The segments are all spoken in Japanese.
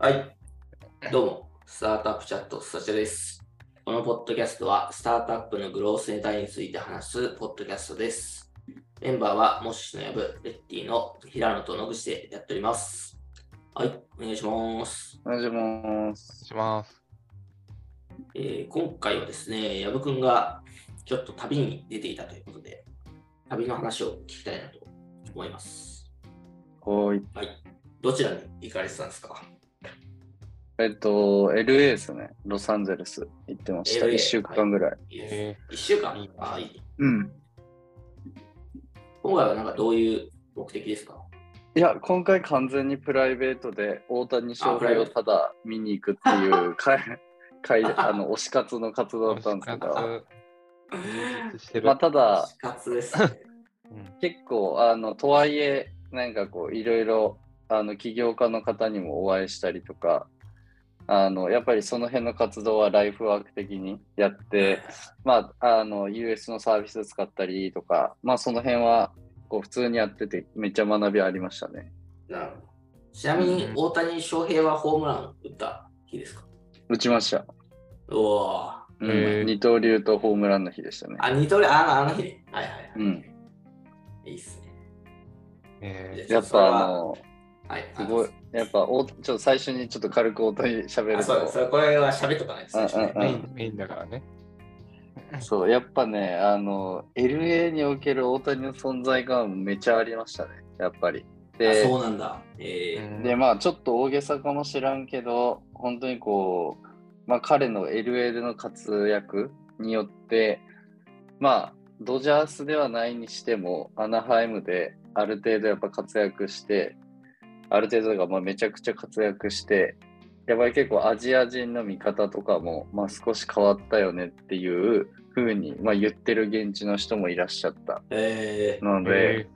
はい。どうも、スタートアップチャット、スタチャです。このポッドキャストは、スタートアップのグロースネタについて話すポッドキャストです。メンバーは、モッシュのやぶ、レッティの平野と野口でやっております。はい、お願いします。お願いします。します。えー今回はですね、やぶくんがちょっと旅に出ていたということで、旅の話を聞きたいなと思います。はい。はい。どちらに行かれてたんですか？えっと、LA ですね。ロサンゼルス行ってました。LA 1週間ぐらい。いいです。え1週間？いいあいい。うん。今回はなんかどういう目的ですか？いや、今回完全にプライベートで大谷翔平をただ見に行くっていう会、会あの推し活の活動だったんですけど、活充実してる。まあ、ただ、死活ですね。う ん結構、あの、とはいえ、なんかこう、いろいろ、あの、起業家の方にもお会いしたりとか、あの、やっぱりその辺の活動はライフワーク的にやって、まあ、あの、US のサービス使ったりとか、まあ、その辺は、こう、普通にやってて、めっちゃ学びありましたね。なるほど。ちなみに大谷翔平はホームラン打った日ですか？打ちました。おお。うん二刀流とホームランの日でしたね。あ、二刀流、ああの日ね。はいはいはい。うん。いいっすね。えやっぱ、あの、はい。すごい、やっぱ、おちょっと最初にちょっと軽く音に喋るあそう。そと、れこれは喋っとかないですね。メイン、メインだからね。そう、やっぱね、あの、LA における大谷の存在感めちゃありましたね、やっぱり。あで、そうなんだ。えーで、まあ、ちょっと大げさかもしらんけど、本当にこう、まあ、彼の LA での活躍によって、まあ、ドジャースではないにしても、アナハイムである程度やっぱ活躍して、ある程度がまあめちゃくちゃ活躍して、やっぱり結構アジア人の見方とかも、まあ、少し変わったよねっていうふうに、まあ、言ってる現地の人もいらっしゃった。えので、え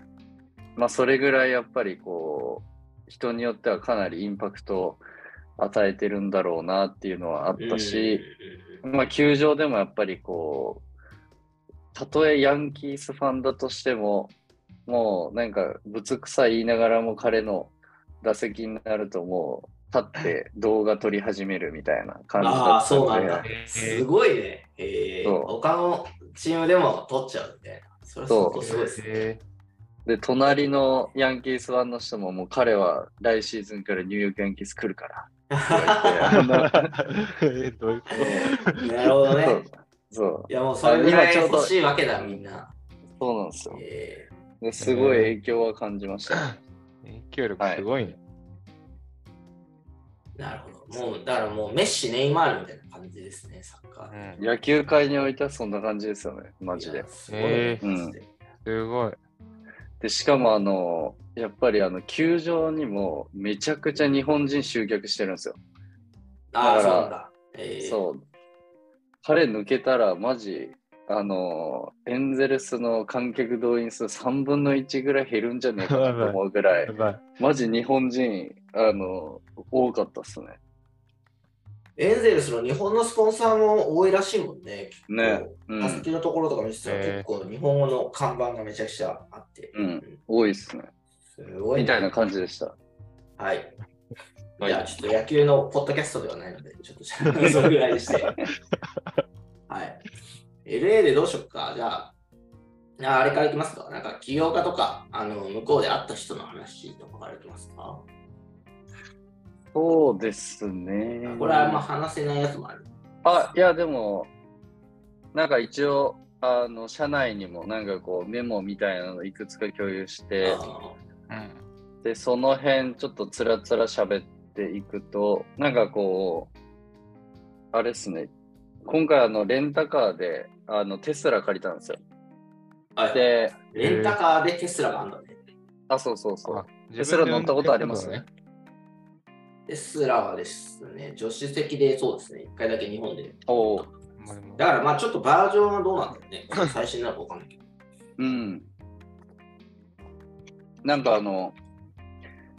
まあ、それぐらいやっぱりこう、人によってはかなりインパクトを与えてるんだろうなっていうのはあったし、まあ、球場でもやっぱりこう、たとえヤンキースファンだとしても、もうなんか、ぶつくさ言いながらも彼の打席になるともう、立って動画撮り始めるみたいな感じだああ、ったので、そうなんだ。えーすごいね。えーそう他のチームでも取っちゃうみたいな。それすごいですね。えで、隣のヤンキースファンの人ももう彼は来シーズンからニューヨークヤンキース来るから。どういうこなるほどね。そうそういやもうそれぐらい欲しいわけだ、みんな。そうなんですよ。えですごい影響は感じました。と影響力すごいね。ーなるほど。もう、だからもうメッシ、ネイマールみたいな感じですね、サッカー。うん野球界においてはそんな感じですよね、マジで。すごい。すごい。で、しかもあの、やっぱりあの、球場にもめちゃくちゃ日本人集客してるんですよ。ああ、だからそうなんだ。えーそう。彼抜けたらマジ、あの、エンゼルスの観客動員数3分の1ぐらい減るんじゃねえかなと思うぐらい。マジ日本人、あの、多かったっすね。エンゼルスの日本のスポンサーも多いらしいもんね。結構ねうん打席のところとか見せたらえー結構日本語の看板がめちゃくちゃあって。うん多いっすね。すごいみたいな感じでした。はい。はいじゃあ、ちょっと野球のポッドキャストではないので、ちょっとそれぐらいにして。はい。LA でどうしよっか？じゃあ、ああれからいきますか？なんか起業家とか、あの、向こうで会った人の話とかからいきますか？そうですね。これはあんま話せないやつもある。あ、いや、でも、なんか一応、あの、社内にもなんかこう、メモみたいなのいくつか共有して、あうんで、その辺ちょっとつらつら喋っていくと、なんかこう、あれっすね、今回あの、レンタカーで、あの、テスラ借りたんですよ。ーはいで、レンタカーでテスラがあるんだね。あ、そうそうそうあ。テスラ乗ったことあります？ね。テスラはですね、助手席でそうですね、一回だけ日本で。おーまあでもだからまあちょっとバージョンはどうなんだろうね。最新なのかわかんないけど。うん。なんかあの、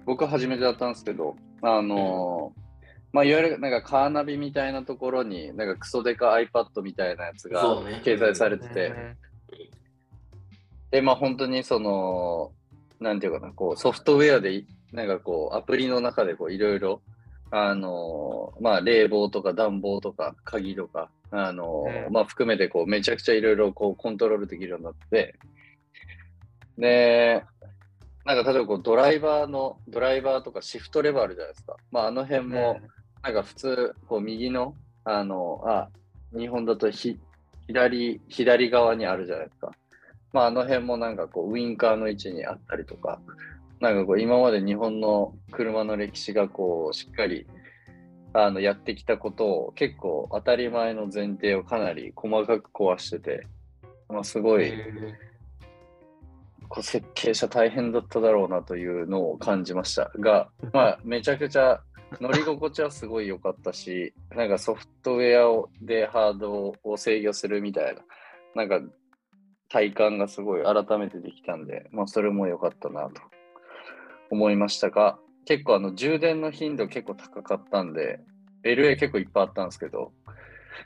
僕初めてだったんですけど、あの、まあ、いわゆるなんかカーナビみたいなところに、なんかクソデカ iPad みたいなやつが掲載されてて、うん。で、まあ本当にその、なんていうかな、こうソフトウェアでい、なんかこうアプリの中でこういろいろ、あの、まあ、冷房とか暖房とか鍵とか、あの、うん。まあ、含めて、こう、めちゃくちゃいろいろ、こう、コントロールできるようになって、で、なんか、例えば、こう、ドライバーの、ドライバーとかシフトレバーあるじゃないですか。まあ、あの辺も、なんか普通、こう、右の、あの、あ、日本だとひ、左、左側にあるじゃないですか。まあ、あの辺もなんかこう、ウインカーの位置にあったりとか、なんかこう、今まで日本の車の歴史がこう、しっかり、あの、やってきたことを結構当たり前の前提をかなり細かく壊してて、まあ、すごい、こう設計者大変だっただろうなというのを感じましたが、まあ、めちゃくちゃ 乗り心地はすごい良かったし、なんかソフトウェアをでハードを制御するみたいな、なんか体感がすごい改めてできたんで、まあ、それも良かったなと思いましたが、結構あの充電の頻度結構高かったんで、LA 結構いっぱいあったんですけど、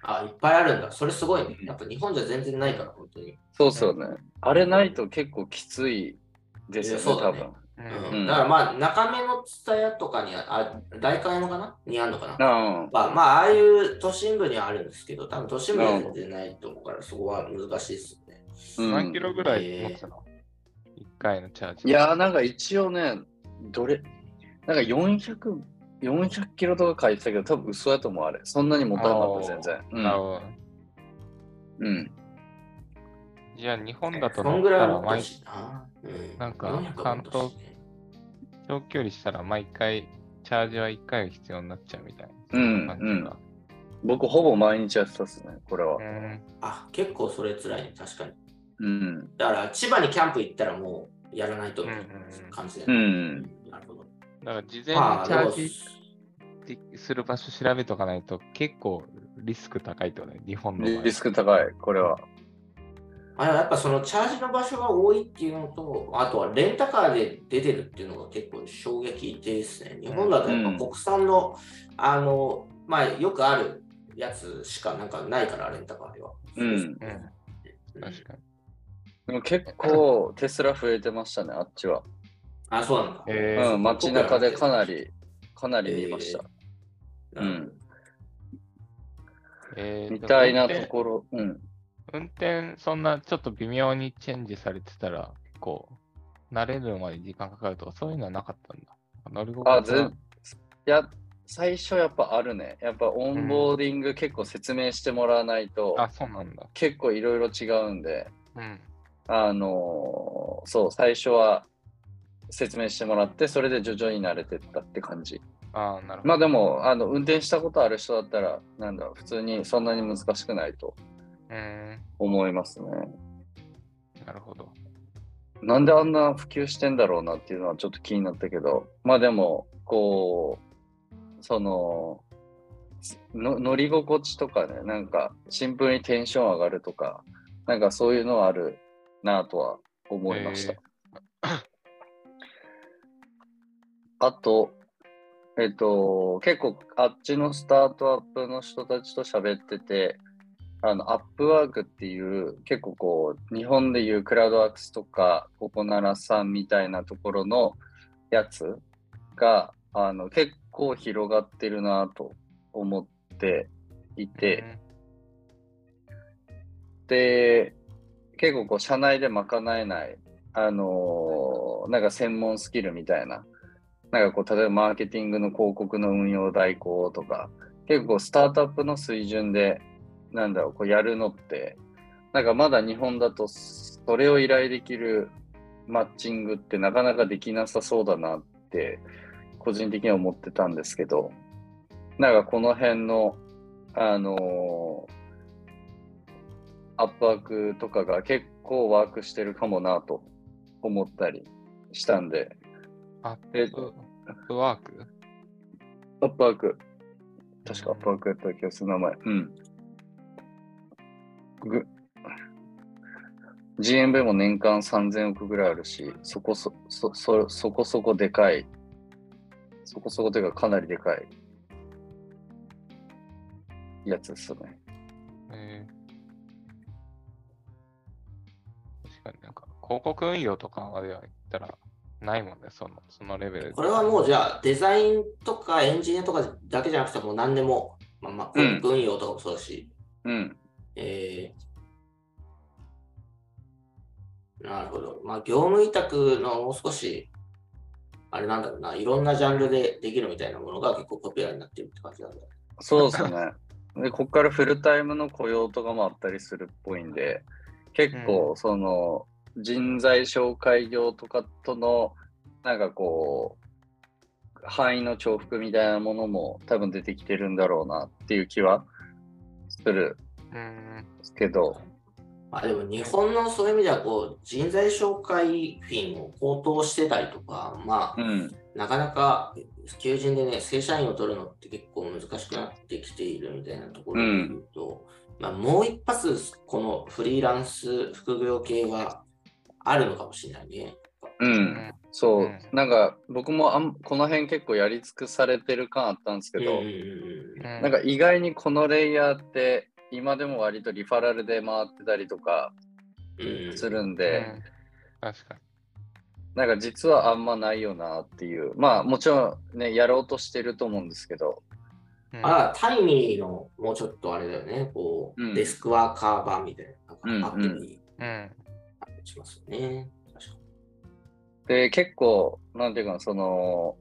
あ、いっぱいあるんだ。それすごいね。やっぱ日本じゃ全然ないから、本当に。そうそうね、あれないと結構きついですよね、ね分。ーうんうんだからまあ、中目のツタヤとかにあ、あ大観山かな？にあるのかな？うんまあ、まあ、ああいう都心部にはあるんですけど、多分都心部には全然ないと思うから、そこは難しいですよね。うん何キロぐらい持つの ?1 回のチャージ。いやーなんか一応ね、どれ、なんか400、400キロとか書いてたけど、多分嘘やと思う、あれ。そんなに持たなかった、全然。なるほど。うん。じゃあ日本だとそんな。うん、か400は持ったし関東長距離したら毎回チャージは1回必要になっちゃうみたいな。うん感じか僕、ほぼ毎日やってたっすね、これはう。ん。あ、結構それ辛いね、確かに。うん。だから、千葉にキャンプ行ったらもうやらないとみたいな感じだうよね。ん。なるほど。だから事前にチまあ、でもャージする場所調べとかないと結構リスク高いってことね、日本の場合。リスク高い、これは。あやっぱそのチャージの場所が多いっていうのと、あとはレンタカーで出てるっていうのが結構衝撃ですね。日本だとやっぱ国産の、あの、まあよくあるやつしかなんかないから、レンタカーでは。うん。うん、うん確かに。でも結構テスラ増えてましたね、あっちは。あ、そうなんだ。えーうん、街中でかなり、かなり見ました。うん。えーみたいなところ。うん。運転、そんなちょっと微妙にチェンジされてたら、こう、慣れるまで時間かかるとか、そういうのはなかったんだ。乗り心あ、地はずいや、最初やっぱあるね。やっぱオンボーディング結構説明してもらわないと、あ、そうなんだ。結構いろいろ違うんで、うん。あのーそう、最初は説明してもらって、それで徐々に慣れてったって感じ。あーなるほど。まあでも、あの運転したことある人だったら、なんだろう、普通にそんなに難しくないと思いますね。なるほど。なんであんな普及してんだろうなっていうのはちょっと気になったけど、まあでも、こう、その、の乗り心地とかね、なんかシンプルにテンション上がるとか、なんかそういうのはあるなとは思いました。あと、えっと、結構あっちのスタートアップの人たちと喋ってて、あの、アップワークっていう、結構こう、日本でいうクラウドワークスとか、ココナラさんみたいなところのやつが、あの、結構広がってるなと思っていて、で、結構こう、社内で賄えない、あのーなんか専門スキルみたいな、なんかこう、例えばマーケティングの広告の運用代行とか、結構スタートアップの水準で、なんだろう、こうやるのって、なんかまだ日本だと、それを依頼できるマッチングってなかなかできなさそうだなって、個人的には思ってたんですけど、なんかこの辺の、あのーアップワークとかが結構ワークしてるかもなと思ったりしたんで、アッえプアップワーク？アップワーク、確かアップワークやった気がする名前。うん。ぐ GMV も年間3000億ぐらいあるし、そこそそそそこそこでかい、そこそこというかかなりでかいやつですね。えー確かになんか、広告運用とかまでは言ったら、ないもんね、そのそのレベルで。これはもうじゃあデザインとかエンジニアとかだけじゃなくてもう何でも、まあまあ、うん運用とかもそうだし、うん。業務委託のもう少し、あれなんだろうな、いろんなジャンルでできるみたいなものが結構ポピュラーになってるって感じなんだ。そうですね。で、ここからフルタイムの雇用とかもあったりするっぽいんで、結構、その、人材紹介業とかとの、なんかこう、範囲の重複みたいなものも多分出てきてるんだろうなっていう気はするうん。んですけど、まあ、でも日本のそういう意味ではこう人材紹介フィンを高騰してたりとか、まあう、ん。なかなか求人でね、正社員を取るのって結構難しくなってきているみたいなところで言うと、まあ、もう一発このフリーランス副業系はあるのかもしれないね。う。うんん。そう、うんなんか僕もあんこの辺結構やり尽くされてる感あったんですけど、うんうんうんなんか意外にこのレイヤーって今でも割とリファラルで回ってたりとかうんうんするんうで、ん確かに。なんか実はあんまないよなっていう。まあもちろんね、やろうとしてると思うんですけど。うんあタイミーのもうちょっとあれだよね、こう、うんデスクワーカー版みたいな、なんかアプリうん。あったりしますよね。で、結構、なんていうかな、その、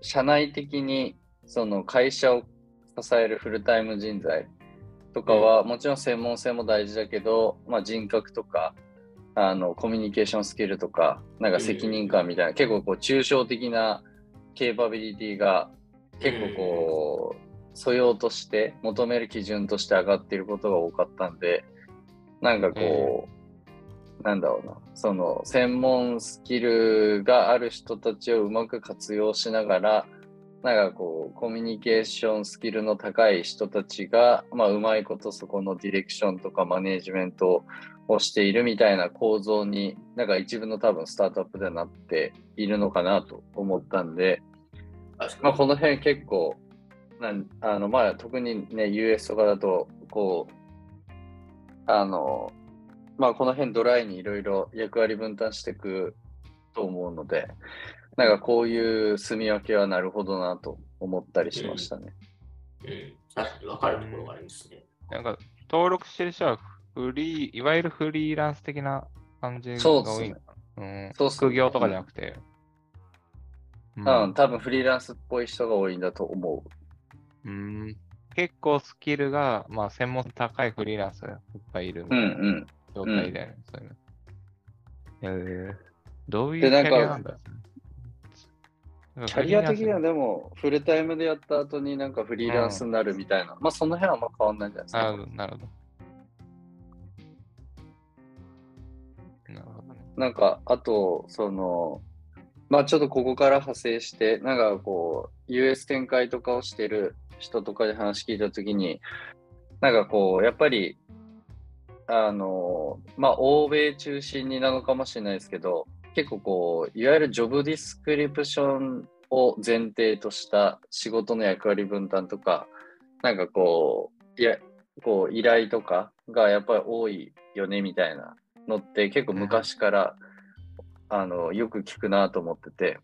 社内的にその会社を支えるフルタイム人材とかは、もちろん専門性も大事だけど、まあ、人格とか、あのコミュニケーションスキルとか、なんか責任感みたいな、結構こう抽象的なケーパビリティが結構こう、素養として求める基準として上がっていることが多かったんで、なんかこう、なんだろうな、その専門スキルがある人たちをうまく活用しながら、なんかこう、コミュニケーションスキルの高い人たちが、まあ、うまいことそこのディレクションとかマネージメントをしているみたいな構造に、なんか一部の多分スタートアップではなっているのかなと思ったんで、まあ、この辺結構、なんあのまあ、特にね、US とかだと、こう、あの、まあ、この辺ドライにいろいろ役割分担していくと思うので、なんかこういう住み分けはなるほどなと思ったりしましたね。うん、確かに分かるところがありますね。なんか、登録してる人はフリー、いわゆるフリーランス的な感じが多いの？かな。うん。そうっすね副業とかじゃなくて。ううん、多分フリーランスっぽい人が多いんだと思うん結構スキルが、まあ、専門性高いフリーランスがいっぱいいるみう。うたいなんうん。状態だよね。そういうのえーどういうキャリアなんだキャリア的にはね。でも、フルタイムでやった後になんかフリーランスになるみたいな、まあその辺はあんま変わんないんじゃないですか。あなるほど。なるほどね。なんか、あと、その、まあちょっとここから派生して、なんかこう、US 展開とかをしてる人とかで話聞いたときに、なんかこう、やっぱり、あの、まあ欧米中心になのかもしれないですけど、結構こう、いわゆるジョブディスクリプションを前提とした仕事の役割分担とか、なんかこう、いや、こう依頼とかがやっぱり多いよねみたいなのって結構昔から、あのよく聞くなと思ってて。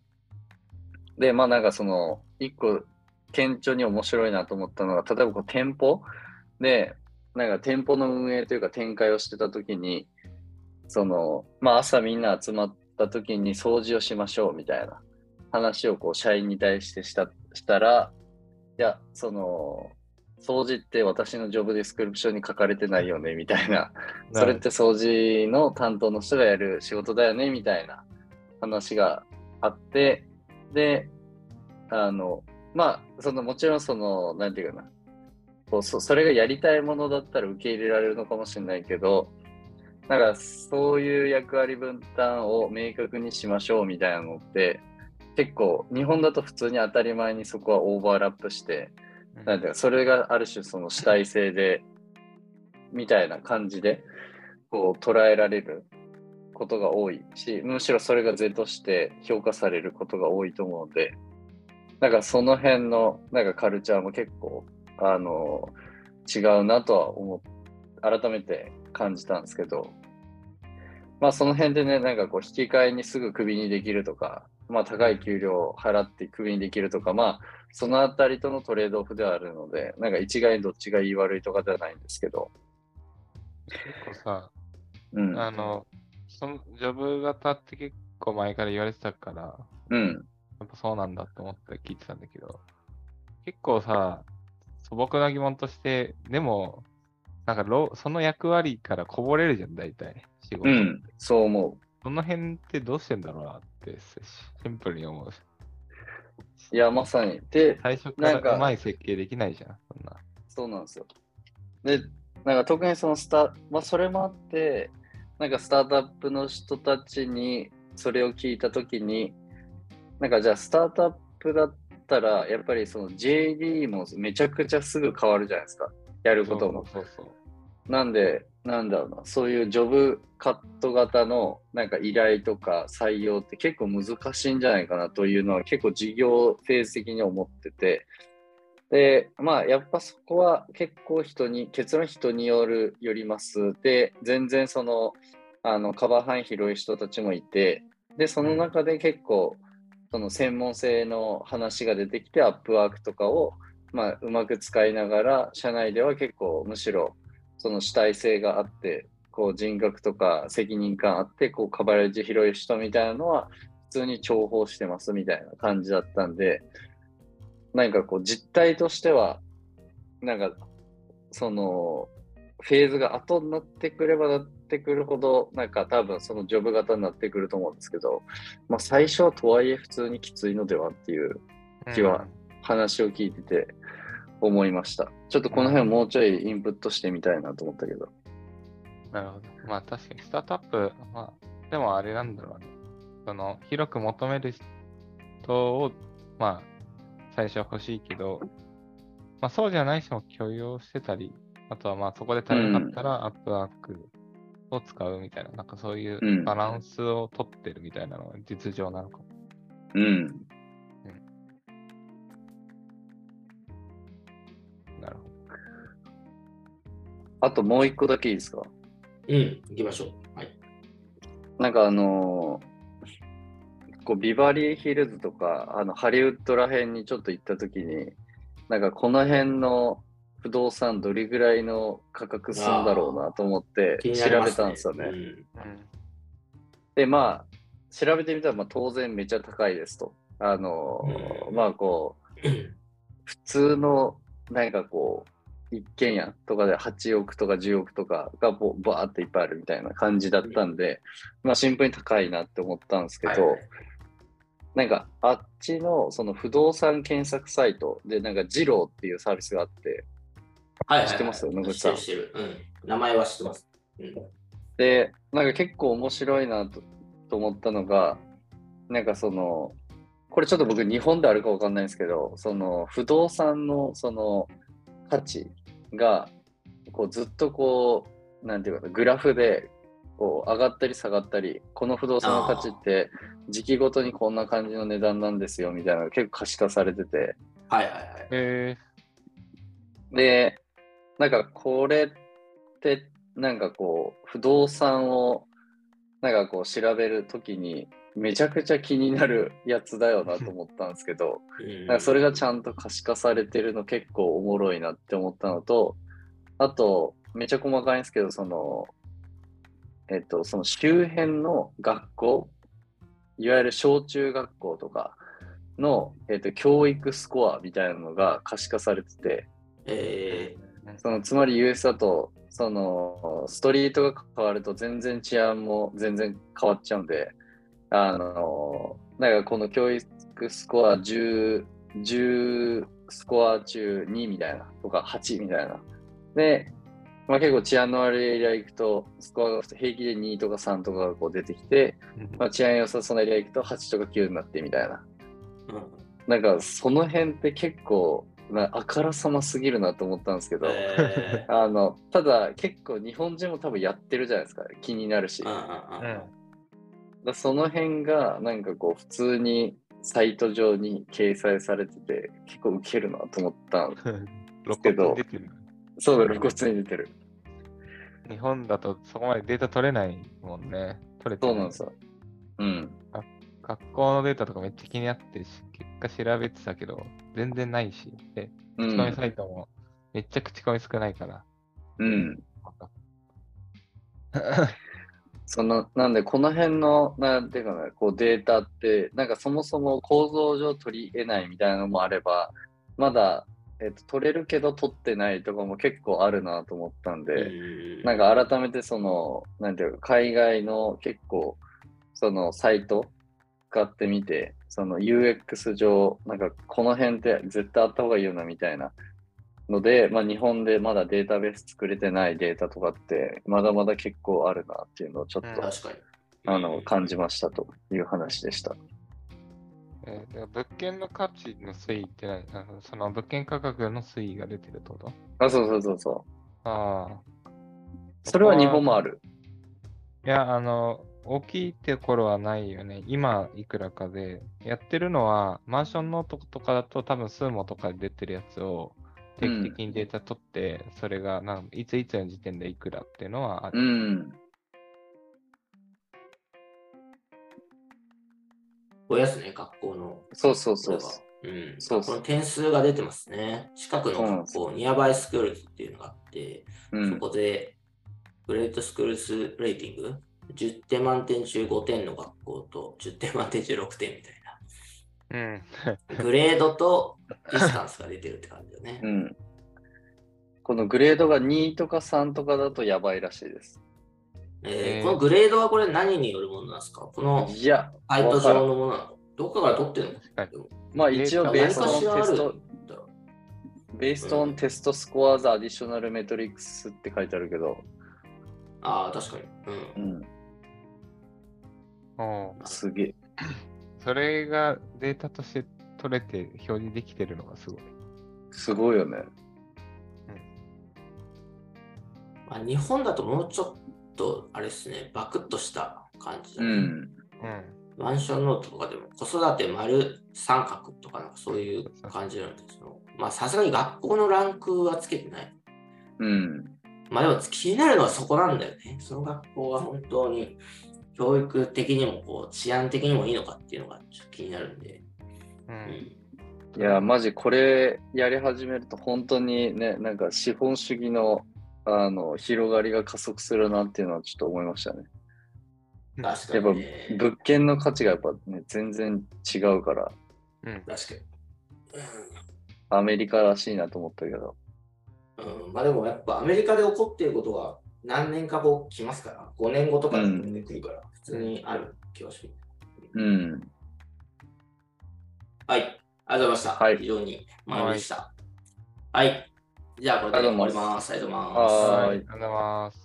でまあなんかその一個顕著に面白いなと思ったのが例えばこう店舗？でなんか店舗の運営というか展開をしてた時にそのまあ朝みんな集まった時に掃除をしましょうみたいな話をこう社員に対してしたしたらいやその掃除って私のジョブディスクリプションに書かれてないよねみたいな。それって掃除の担当の人がやる仕事だよねみたいな話があって、で、あの、まあ、そのもちろんその、なんていうかな、こうそそれがやりたいものだったら受け入れられるのかもしれないけど、なんかそういう役割分担を明確にしましょうみたいなのって、結構日本だと普通に当たり前にそこはオーバーラップして、うん。なんていうか、それがある種その主体性で、みたいな感じで、こう捉えられることが多いし、むしろそれが是として評価されることが多いと思うので、なんかその辺のなんかカルチャーも結構、あの、違うなとは思っ改めて感じたんですけど、まあその辺でね、なんかこう引き換えにすぐクビにできるとか、まあ高い給料を払ってクビにできるとか、まあそのあたりとのトレードオフではあるので、なんか一概にどっちがいい悪いとかではないんですけど、結構さ、うん。あの、そのジョブ型って結構前から言われてたから、うん。やっぱそうなんだと思って聞いてたんだけど、結構さ、素朴な疑問として、でも、なんかろその役割からこぼれるじゃん、大体。仕事。うん。そう思その辺ってどうしてんだろうなって、シンプルに思う。う。いや、まさに。で、最初かなんからうまい設計できないじゃん、そんな。そうなんですよ。で、なんか特にそのスタ、まあそれもあって、なんかスタートアップの人たちにそれを聞いたときに、なんかじゃあスタートアップだったら、やっぱりその JD もめちゃくちゃすぐ変わるじゃないですか。やることも。そうそう。なんで、なんだろうな、そういうジョブカット型のなんか依頼とか採用って結構難しいんじゃないかなというのは結構事業フェーズ的に思ってて、で、まあやっぱそこは結構人に、結論人による、よります。で、全然その、あの、カバー範囲広い人たちもいて、で、その中で結構、その専門性の話が出てきて、アップワークとかを、まあ、うまく使いながら、社内では結構むしろ、その主体性があって、こう人格とか責任感あって、こうカバレッジ広い人みたいなのは普通に重宝してますみたいな感じだったんで、なんかこう実態としては、なんかそのフェーズが後になってくればなってくるほど、なんか多分そのジョブ型になってくると思うんですけど、まあ最初はとはいえ普通にきついのではっていう気は話を聞いてて思いました。ちょっとこの辺もうちょいインプットしてみたいなと思ったけど。なるほど。まあ確かにスタートアップ、まあでもあれなんだろうね。その広く求める人を、まあ最初は欲しいけど、まあそうじゃない人も許容してたり、あとはまあそこで足りなかったらアップワークを使うみたいな、なんかそういううんバランスを取ってるみたいなのが実情なのかも。うん。あともう一個だけいいですか？うん、行きましょう。はい。なんかあのーこうビバリーヒルズとかあのハリウッドら辺にちょっと行った時になんかこの辺の不動産どれぐらいの価格するんだろうなと思って調。べたんですよね。うんうんでまあ調べてみたらまあ当然めっちゃ高いですと。あのーうんまあこう 普通のなんかこう一軒家とかで8億とか10億とかがぼバーっていっぱいあるみたいな感じだったんで、まあシンプルに高いなって思ったんですけど、なんかあっちのその不動産検索サイトでなんかジローっていうサービスがあって、はいはいはい知ってます？野口さん。名前は知ってます。うん。で、なんか結構面白いなとと思ったのが、なんかその、これちょっと僕日本であるかわかんないんですけど、その不動産のその価値が、こうずっとこう、なんていうかな、グラフでこう上がったり下がったり、この不動産の価値って時期ごとにこんな感じの値段なんですよみたいなのが結構可視化されてて、はいはいはい。えで、なんかこれって、なんかこう、不動産を、なんかこう調べるときに、めちゃくちゃ気になるやつだよなと思ったんですけど、うん。なんかそれがちゃんと可視化されてるの結構おもろいなって思ったのと、あと、めちゃ細かいんですけど、その、えっと、その周辺の学校、いわゆる小中学校とかの、えっと、教育スコアみたいなのが可視化されてて、えそのつまり US だと、そのストリートが変わると全然治安も全然変わっちゃうんで、あの、なんかこの教育スコア10、10スコア中2みたいなとか8みたいな。で、まあ、結構治安の悪いエリア行くと、スコアが平気で2とか3とかがこう出てきて、ーまあ、治安良さそうなエリア行くと8とか9になってみたいな。なんかその辺って結構なあからさますぎるなと思ったんですけど、えあのただ結構日本人も多分やってるじゃないですか。気になるし、うんうん。うんらその辺がなんかこう普通にサイト上に掲載されてて結構ウケるなと思ったん露けど 骨に出てる。そうだ露骨に出てる日本だとそこまでデータ取れないもんね。取れてないそうなんですよ。うん。学校のデータとかめっちゃ気になってるし、結果調べてたけど、全然ないし、で、うん口コミサ。イトもめっちゃ口コミ少ないから。うん。そのなんで、この辺の、なんていうかな、こうデータって、なんかそもそも構造上取り得ないみたいなのもあれば、まだ、えっと、取れるけど取ってないとかも結構あるなと思ったんで、うん。なんか改めてその、なんていうか、海外の結構、そのサイト使ってみて、その UX 上、なんかこの辺って絶対あった方がいいよなみたいなので、まあ日本でまだデータベース作れてないデータとかって、まだまだ結構あるなっていうのをちょっと、うん確かに。あの、感じましたという話でした。えーで物件の価値の推移って何？あのその物件価格の推移が出てるってこと？あ、そうそうそうそう。ああ。それは日本もある。いや、あの、大きいってところはないよね。今いくらかで、やってるのは、マンションノートとかだと多分スーモとかで出てるやつを定期的にデータ取って、それがなんいついつの時点でいくらっていうのはある。うん。これやつね、学校の。そうそうそう。うん。そうこの点数が出てますね。近くの学校、ニアバイスクールズっていうのがあって、そうん。こで、グレートスクールスレーティング、10点満点中5点の学校と10点満点中6点みたいうん。な。グレードとディスタンスが出てるって感じだよねう。ん。このグレードが2とか3とかだとやばいらしいです。えーえーこのグレードはこれ何によるものなんですか？このいや、サイト上のものなの？どっかから取ってるの？まあ一応 based on test、based on test scores and additional metrics って書いてあるけど、ああ、確かに。うんうん、すげえ。それがデータとして取れて表示できてるのがすごい。すごいよね。まあ、日本だともうちょっと、あれですね、バクッとした感じだね。うん。うん。マンションノートとかでも子育て丸三角とかなんかそういう感じなんですけど、まあさすがに学校のランクはつけてない。うん。まあでも気になるのはそこなんだよね。その学校が本当に教育的にもこう治安的にもいいのかっていうのがちょっと気になるんで。う。うんん、いや、マジこれやり始めると本当にね、なんか資本主義のあの広がりが加速するなっていうのはちょっと思いましたね。確かやっぱに、ね。物件の価値がやっぱね、全然違うから、うん。確かに。アメリカらしいなと思ったけど。うん、まあでもやっぱアメリカで起こっていることが何年か後来ますから、5年後とかで来るから、普通にある気がします。うん。はい、ありがとうございました。はい非常に学びでした。はい。じゃあこれで終わります。ありがとうございます。はーいありがとうございます。